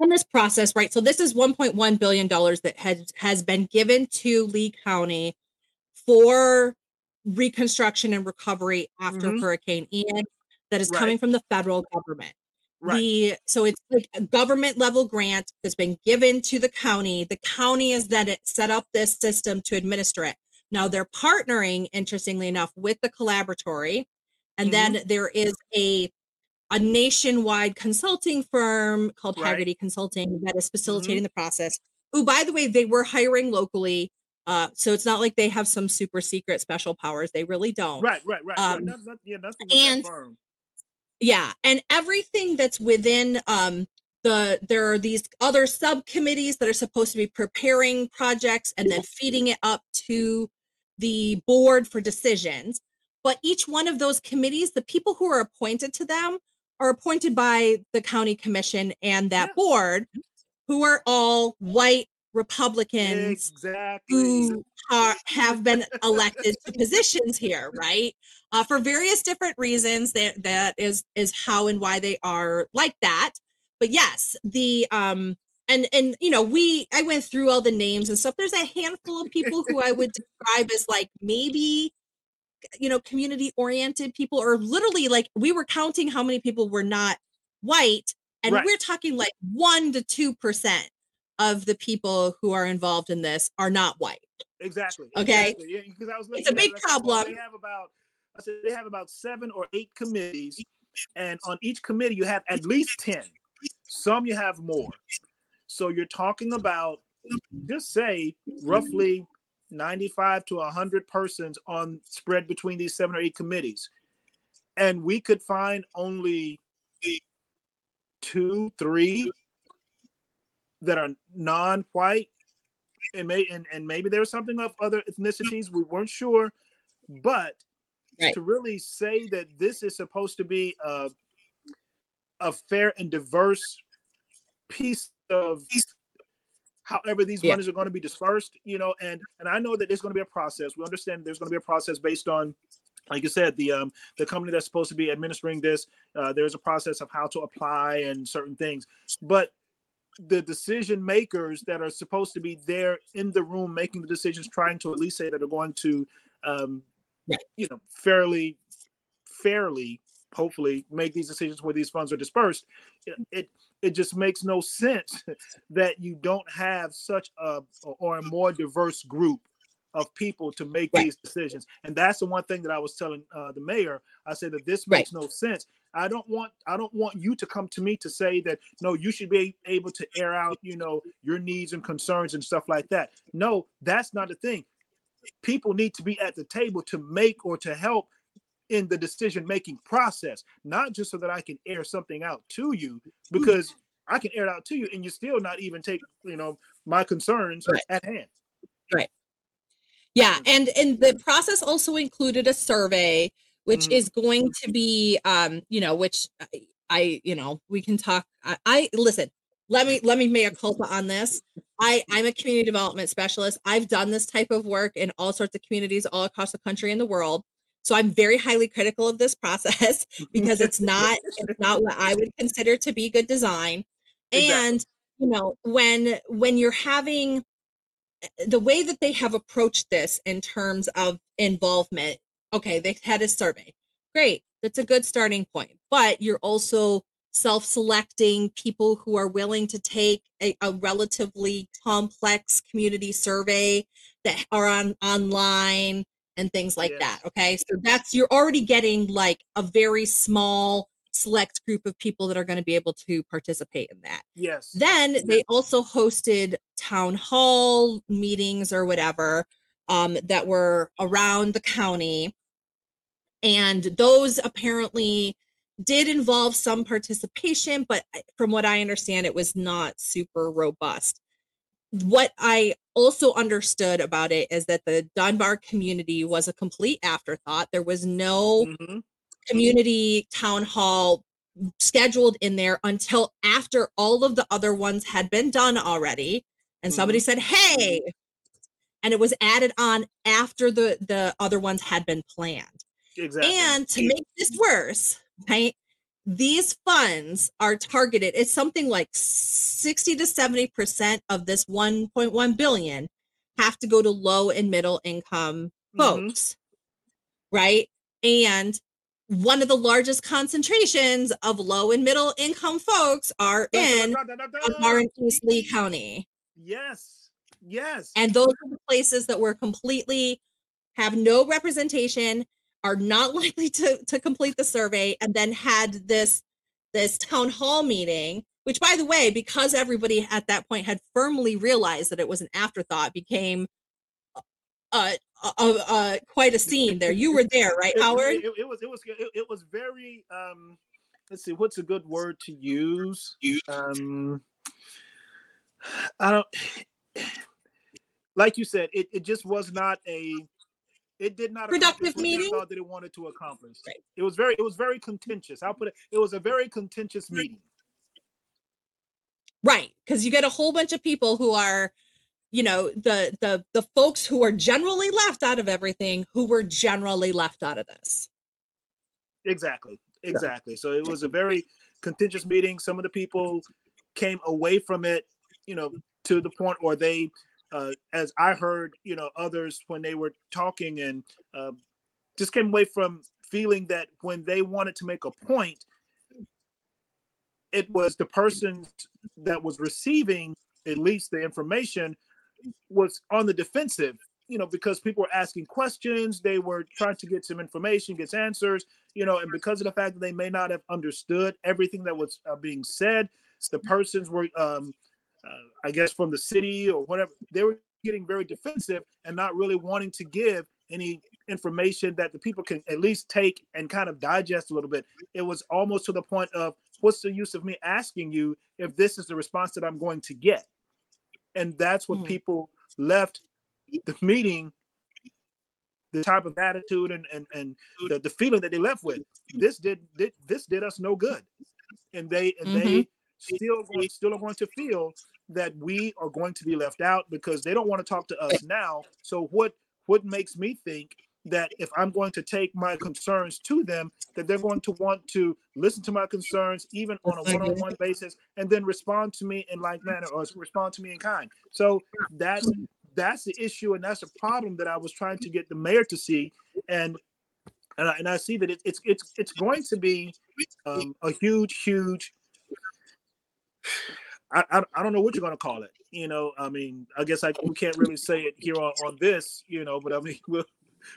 in this process, right? So this is 1.1 billion dollars that has has been given to Lee County for reconstruction and recovery after mm-hmm. Hurricane Ian that is right. coming from the federal government. Right. The so it's like a government level grant that's been given to the county. The county is then it set up this system to administer it. Now they're partnering, interestingly enough, with the collaboratory, and mm-hmm. then there is a a nationwide consulting firm called right. Hagerty Consulting that is facilitating mm-hmm. the process. Who, by the way, they were hiring locally. Uh, so it's not like they have some super secret special powers. They really don't. Right, right, right. Um, right. Not, yeah, nothing and yeah, and everything that's within um, the there are these other subcommittees that are supposed to be preparing projects and then feeding it up to the board for decisions. But each one of those committees, the people who are appointed to them are appointed by the county commission and that yeah. board who are all white Republicans exactly. who are, have been elected to positions here, right? Uh, for various different reasons. That that is is how and why they are like that. But yes, the um and and you know we I went through all the names and stuff. There's a handful of people who I would (laughs) describe as like maybe you know community oriented people or literally like we were counting how many people were not white and right. we're talking like 1 to 2% of the people who are involved in this are not white exactly okay exactly. Yeah, because I was it's a big problem they have about i said they have about seven or eight committees and on each committee you have at least 10 some you have more so you're talking about just say roughly 95 to 100 persons on spread between these seven or eight committees. And we could find only two three that are non-white. And may and, and maybe there's something of other ethnicities we weren't sure. But right. to really say that this is supposed to be a, a fair and diverse piece of however these Yeah. monies are going to be dispersed you know and and i know that there's going to be a process. We understand there's going to be a process based on like you said the um the company that's supposed to be administering this uh, there's a process of how to apply and certain things. But the decision makers that are supposed to be there in the room making the decisions trying to at least say that are going to um you know fairly fairly hopefully make these decisions where these funds are dispersed it it, it just makes no sense (laughs) that you don't have such a or a more diverse group of people to make Right. these decisions. And that's the one thing that i was telling uh, the mayor. I said that this Right. makes no sense. I don't want i don't want you to come to me to say that no you should be able to air out you know your needs and concerns and stuff like that. No that's not the thing. People need to be at the table to make or to help in the decision making process not just so that i can air something out to you because i can air it out to you and you still not even take you know my concerns Right. at hand Right. Yeah, and and the process also included a survey, which Mhm. is going to be, um, you know, which I, I you know, we can talk. I, I listen. Let me let me make a culpa on this. I I'm a community development specialist. I've done this type of work in all sorts of communities all across the country and the world. So I'm very highly critical of this process (laughs) mm-hmm. because it's not it's not what I would consider to be good design. Exactly. And you know, when when you're having eh, the way that they have approached this in terms of involvement okay they had a survey great that's a good starting point but you're also self-selecting people who are willing to take a, a relatively complex community survey that are on online and things like Yes. that okay so that's you're already getting like a very small select group of people that are going to be able to participate in that yes then they also hosted town hall meetings or whatever um, that were around the county. And those apparently did involve some participation, but from what I understand, it was not super robust. What I also understood about it is that the Dunbar community was a complete afterthought. There was no Mhm. community town hall scheduled in there until after all of the other ones had been done already and somebody said hey and it was added on after the the other ones had been planned exactly and to make this worse right these funds are targeted it's something like 60 to 70 percent of this 1.1 billion have to go to low and middle income Mhm. folks right and one of the largest concentrations of low and middle income folks are in Da, da, da, da, da. East Lee County. yes yes And those are the places that were completely have no representation, are not (laughs) likely to, to complete the survey, and then had this this town hall meeting, which by the way, because everybody at that point had firmly realized that it was an afterthought, became uh, uh, uh, uh, quite a scene there. You were there, right, (laughs) It- Howard? It, it was it was it, it was very um let's see what's a good word to use um I don't (sighs) like you said it, it just was not a it did not Productive what meeting? thought that it wanted to accomplish. Right. It was very it was very contentious. I'll put it it was a very contentious meeting. Right, because you get a whole bunch of people who are, you know, the the the folks who are generally left out of everything, who were generally left out of this. Exactly. Exactly. So it was a very (laughs) contentious meeting. Some of the people came away from it, you know, to the point where they, uh, as I heard, you know, others when they were talking and uh, just came away from feeling that when they wanted to make a point, it was the person that was receiving at least the information was on the defensive you know because people were asking questions they were trying to get some information get answers you know and because of the fact that they may not have understood everything that was uh, being said the persons were um i guess from the city or whatever. They were getting very defensive and not really wanting to give any information that the people can at least take and kind of digest a little bit. It was almost to the point of what's the use of me asking you if this is the response that i'm going to get? And that's what Mhm. people left the meeting the type of attitude and and, and the, the feeling that they left with. This did, did this did us no good. And they and they still going, still are going to feel that we are going to be left out because they don't want to talk to us now. So what what makes me think that if I'm going to take my concerns to them, that they're going to want to listen to my concerns, even on a one-on-one basis, and then respond to me in like manner or respond to me in kind. So that's that's the issue, and that's a problem that I was trying to get the mayor to see, and and I, and I see that it, it's it's it's going to be um, a huge, huge. I, I, I don't know what you're to call it. You know, I mean, I guess I we can't really say it here on, on this, you know, but I mean, (laughs) we'll,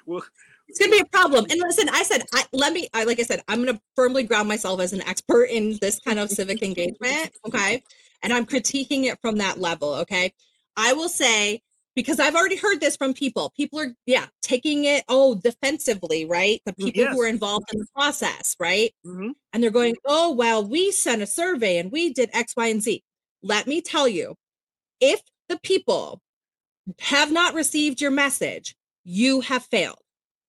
we'll it's gonna be a problem. And listen, I said, I, let me, I, like I said, I'm gonna firmly ground myself as an expert in this kind of civic engagement. Okay, and I'm critiquing it from that level. Okay, I will say because I've already heard this from people. People are, yeah, taking it, oh, defensively, right? The people yes. who are involved in the process, right? Mm-hmm. And they're going, oh, well, we sent a survey and we did X, Y, and Z. Let me tell you, if the people have not received your message, you have failed.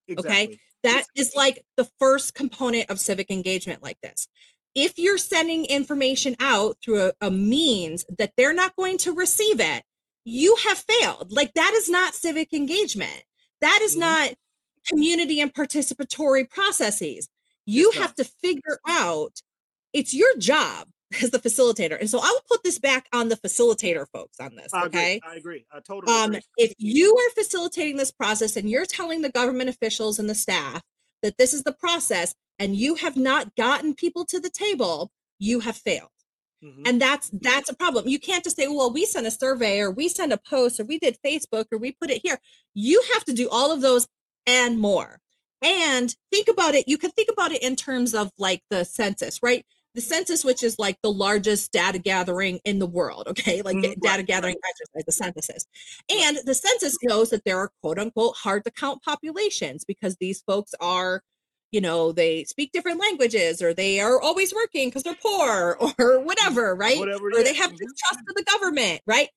Exactly. Okay. That is like the first component of civic engagement like this. If you're sending information out through a, a means that they're not going to receive it, you have failed. Like that is not civic engagement. That is mm-hmm. not community and participatory processes. You have to figure out it's your job as the facilitator. And so I will put this back on the facilitator folks on this. I okay. Agree. I agree. I totally um, agree. If you are facilitating this process and you're telling the government officials and the staff that this is the process and you have not gotten people to the table, you have failed. Mm-hmm. And that's that's a problem. You can't just say, well, we sent a survey or we sent a post or we did Facebook or we put it here. You have to do all of those and more. And think about it. You can think about it in terms of like the census, right? The census, which is like the largest data gathering in the world, okay? (laughs) Like mm-hmm. data gathering exercise, the census. And the census knows that there are quote unquote hard to count populations because these folks are you know they speak different languages or they are always working because they're poor (laughs) or whatever right? whatever, or they have distrust of the government right?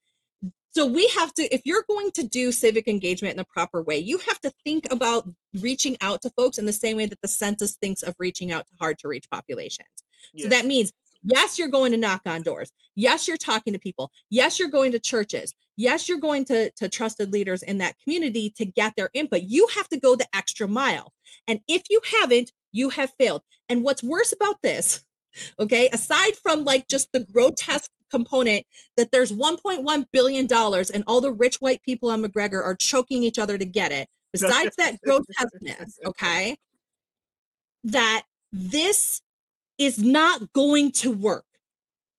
So we have to if you're going to do civic engagement in the proper way you have to think about reaching out to folks in the same way that the census thinks of reaching out to hard to reach populations. Yes. so that means yes you're going to knock on doors. Yes you're talking to people. Yes you're going to churches yes you're going to, to trusted leaders in that community to get their input. You have to go the extra mile. And if you haven't you have failed. And what's worse about this (laughs) okay aside from like just the grotesque component that there's 1.1 billion dollars and all the rich white people on mcgregor are choking each other to get it besides that grotesqueness (laughs) okay that this is not going to work.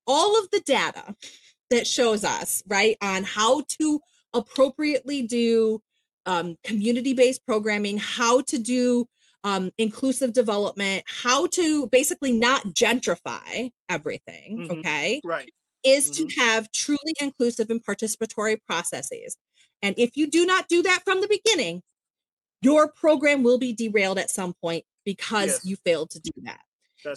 All of the data that shows us, right, on how to appropriately do um, community based programming, how to do um, inclusive development, how to basically not gentrify everything, mm-hmm. okay? Right. Is mm-hmm. to have truly inclusive and participatory processes. And if you do not do that from the beginning, your program will be derailed at some point because yes. you failed to do that.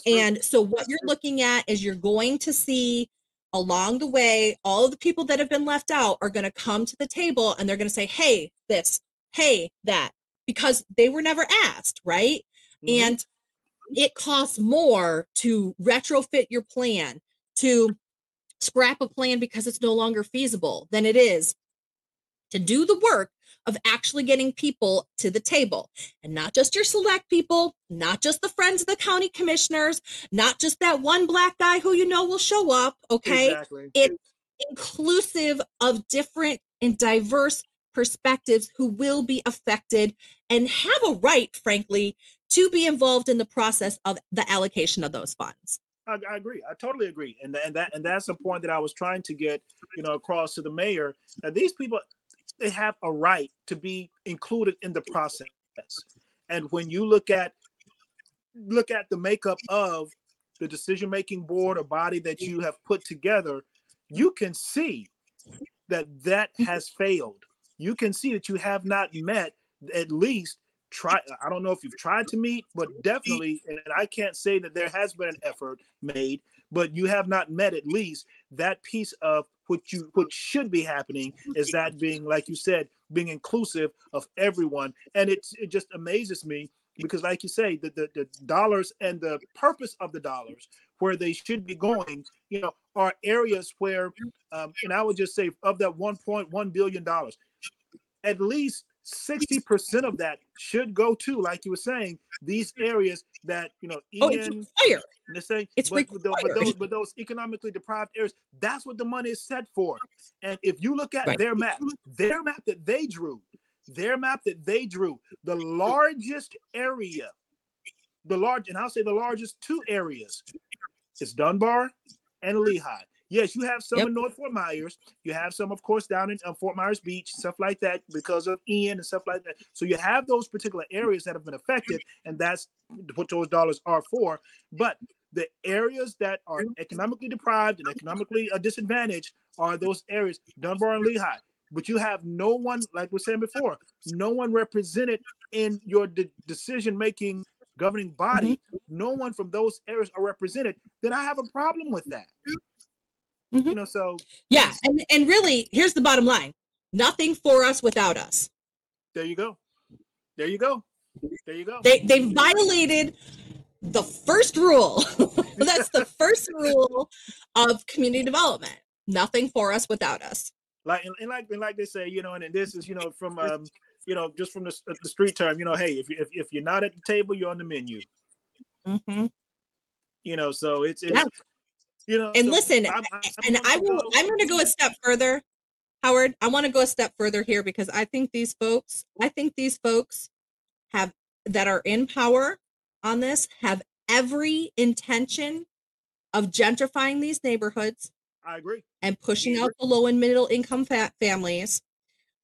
and so, what That's you're true. looking at is you're going to see along the way, all of the people that have been left out are going to come to the table and they're going to say, hey, this, hey, that, because they were never asked, right? Mm-hmm. And it costs more to retrofit your plan, to scrap a plan because it's no longer feasible than it is to do the work of actually getting people to the table and not just your select people, not just the friends of the county commissioners, not just that one black guy who you know will show up. Okay. Exactly. It's inclusive of different and diverse perspectives who will be affected and have a right, frankly, to be involved in the process of the allocation of those funds. I, I, agree. I totally agree, and and that and that's the point that I was trying to get, you know, across to the mayor. That these people, they have a right to be included in the process. And when you look at look at the makeup of the decision making board or body that you have put together, you can see that that has failed. You can see that you have not met at least try I don't know if you've tried to meet, but definitely and I can't say that there has been an effort made, but you have not met at least that piece of what you what should be happening is that being like you said being inclusive of everyone. And it, it just amazes me because like you say the, the, the dollars and the purpose of the dollars where they should be going, you know, are areas where, um, and I would just say of that 1.1 billion dollars, at least 60% of that should go to, like you were saying, these areas that, you know, Ian, oh, it's required. They're saying, it's but, required. but, those, but those economically deprived areas, that's what the money is set for. And if you look at right. their map, their map that they drew, their map that they drew, the largest area, the large, and I'll say the largest two areas is Dunbar and Lehigh. Yes, you have some yep. in North Fort Myers. You have some, of course, down in uh, Fort Myers Beach, stuff like that, because of Ian and stuff like that. So you have those particular areas that have been affected, and that's what those dollars are for. But the areas that are economically deprived and economically uh, disadvantaged are those areas, Dunbar and Lehigh. But you have no one, like we are saying before, no one represented in your de- decision making governing body. Mm-hmm. No one from those areas are represented. Then I have a problem with that. Mm-hmm. You know, so yeah, and and really, here's the bottom line: nothing for us without us. There you go. There you go. There you go. They they violated the first rule. (laughs) That's the first rule of community development. Nothing for us without us. Like and, and like and like they say, you know, and, and this is you know from um you know just from the, the street term, you know, hey, if you if, if you're not at the table, you're on the menu. Mm-hmm. You know, so it's it's yeah. You know, and so listen, I'm, I'm, and I will. Go. I'm going to go a step further, Howard. I want to go a step further here because I think these folks, I think these folks have that are in power on this have every intention of gentrifying these neighborhoods. I agree. And pushing out the low and middle income fa- families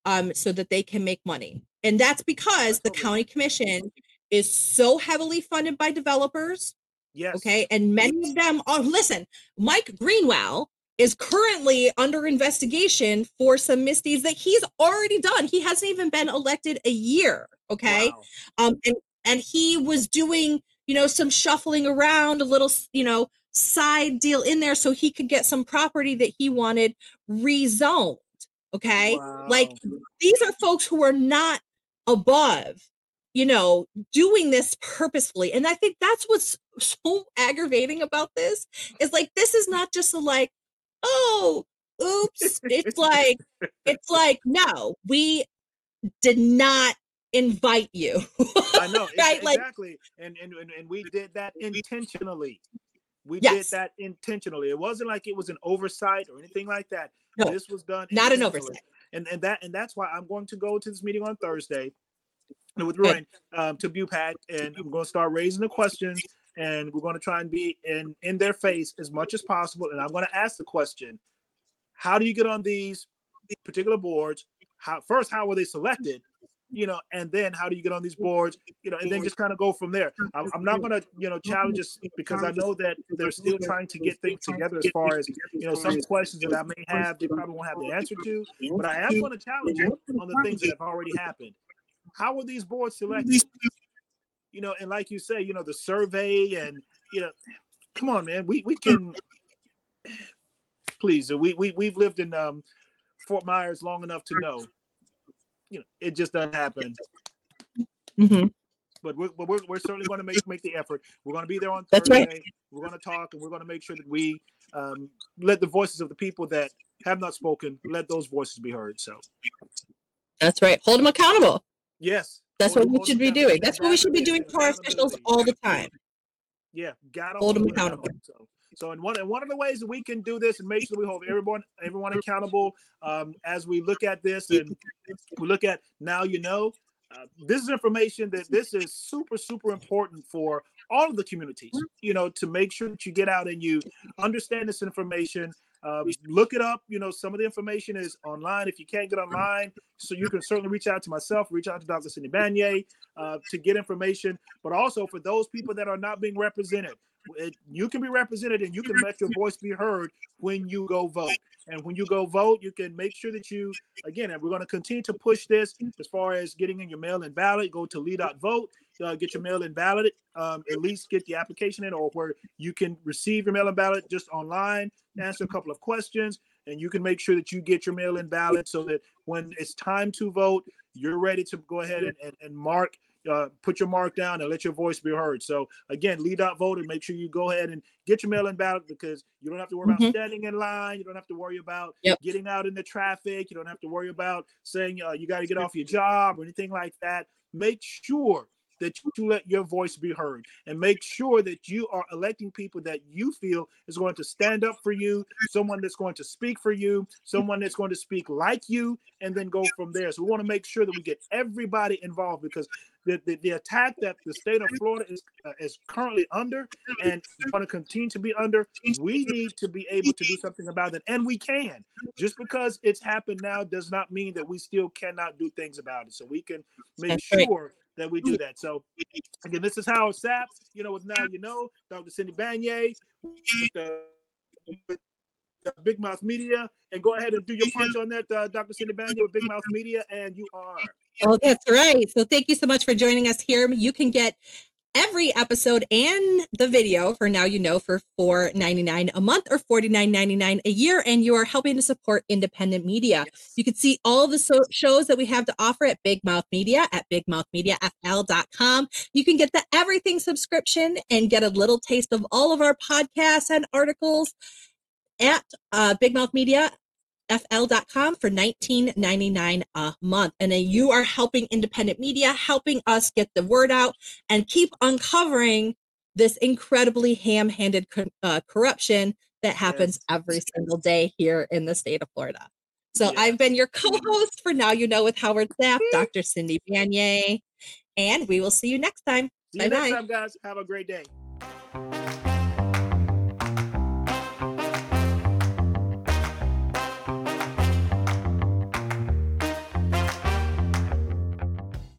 um, so that they can make money. And that's because the county commission is so heavily funded by developers Yes. Okay. And many of them are, listen, Mike Greenwell is currently under investigation for some misdeeds that he's already done. He hasn't even been elected a year. Okay. Wow. Um, and, and he was doing, you know, some shuffling around a little, you know, side deal in there so he could get some property that he wanted rezoned. Okay. Wow. Like these are folks who are not above you know, doing this purposefully. And I think that's what's so aggravating about this is like, this is not just a like, oh, oops. It's like, it's like, no, we did not invite you. I know, (laughs) right? exactly. Like, and, and, and we did that intentionally. We yes. did that intentionally. It wasn't like it was an oversight or anything like that. No, this was done not an oversight. And and that and that's why I'm going to go to this meeting on Thursday with Ruane um, to BUPAC, and I'm going to start raising the questions, and we're going to try and be in in their face as much as possible. And I'm going to ask the question: How do you get on these particular boards? How first, how were they selected? You know, and then how do you get on these boards? You know, and then just kind of go from there. I'm, I'm not going to, you know, challenge us because I know that they're still trying to get things together as far as, you know, some questions that I may have, they probably won't have the answer to. But I am going to challenge you on the things that have already happened how were these boards selected? You know, and like you say, you know, the survey and you know, come on, man, we we can please. We we we've lived in um, Fort Myers long enough to know, you know, it just doesn't happen. Mm-hmm. But we're, but we're, we're certainly going to make make the effort. We're going to be there on That's Thursday. Right. We're going to talk, and we're going to make sure that we um, let the voices of the people that have not spoken let those voices be heard. So that's right. Hold them accountable. Yes. That's what we should be doing. That's what we should be doing for our officials all the time. Yeah, got hold them accountable. So, so in one and one of the ways that we can do this and make sure we hold everyone everyone accountable um, as we look at this and we look at now you know uh, this is information that this is super super important for all of the communities you know to make sure that you get out and you understand this information uh, look it up. You know, some of the information is online. If you can't get online, so you can certainly reach out to myself, reach out to Dr. Cindy Banyai uh, to get information. But also for those people that are not being represented, it, you can be represented and you can let your voice be heard when you go vote. And when you go vote, you can make sure that you, again, and we're going to continue to push this as far as getting in your mail in ballot. Go to lee.vote, uh, get your mail in ballot, um, at least get the application in, or where you can receive your mail in ballot just online, answer a couple of questions, and you can make sure that you get your mail in ballot so that when it's time to vote, you're ready to go ahead and, and, and mark uh, put your mark down and let your voice be heard. So again, lee.vote and make sure you go ahead and get your mail-in ballot because you don't have to worry mm-hmm. about standing in line. You don't have to worry about yep. getting out in the traffic. You don't have to worry about saying uh, you got to get off your job or anything like that. Make sure that you let your voice be heard and make sure that you are electing people that you feel is going to stand up for you, someone that's going to speak for you, someone that's going to speak like you, and then go from there. So we want to make sure that we get everybody involved because the, the, the attack that the state of Florida is uh, is currently under and going to continue to be under, we need to be able to do something about it, and we can. Just because it's happened now does not mean that we still cannot do things about it. So we can make sure that we do that. So again, this is Howard Sapp, you know, with Now You Know, Dr. Cindy with, Big Mouth Media. And go ahead and do your punch on that, uh, Dr. Cindy Banyai with Big Mouth Media, and you are. Oh, that's right. So thank you so much for joining us here. You can get every episode and the video for now you know for $4.99 a month or $49.99 a year and you are helping to support independent media yes. you can see all the so- shows that we have to offer at big mouth media at bigmouthmediafl.com you can get the everything subscription and get a little taste of all of our podcasts and articles at uh, big mouth media fl.com for $19.99 a month. And then you are helping independent media, helping us get the word out and keep uncovering this incredibly ham handed uh, corruption that happens yes. every single day here in the state of Florida. So I've been your (laughs) co host for Now You Know with Howard Sapp, Dr. Cindy Banyai, and we will see you next time. You bye guys. Have a great day.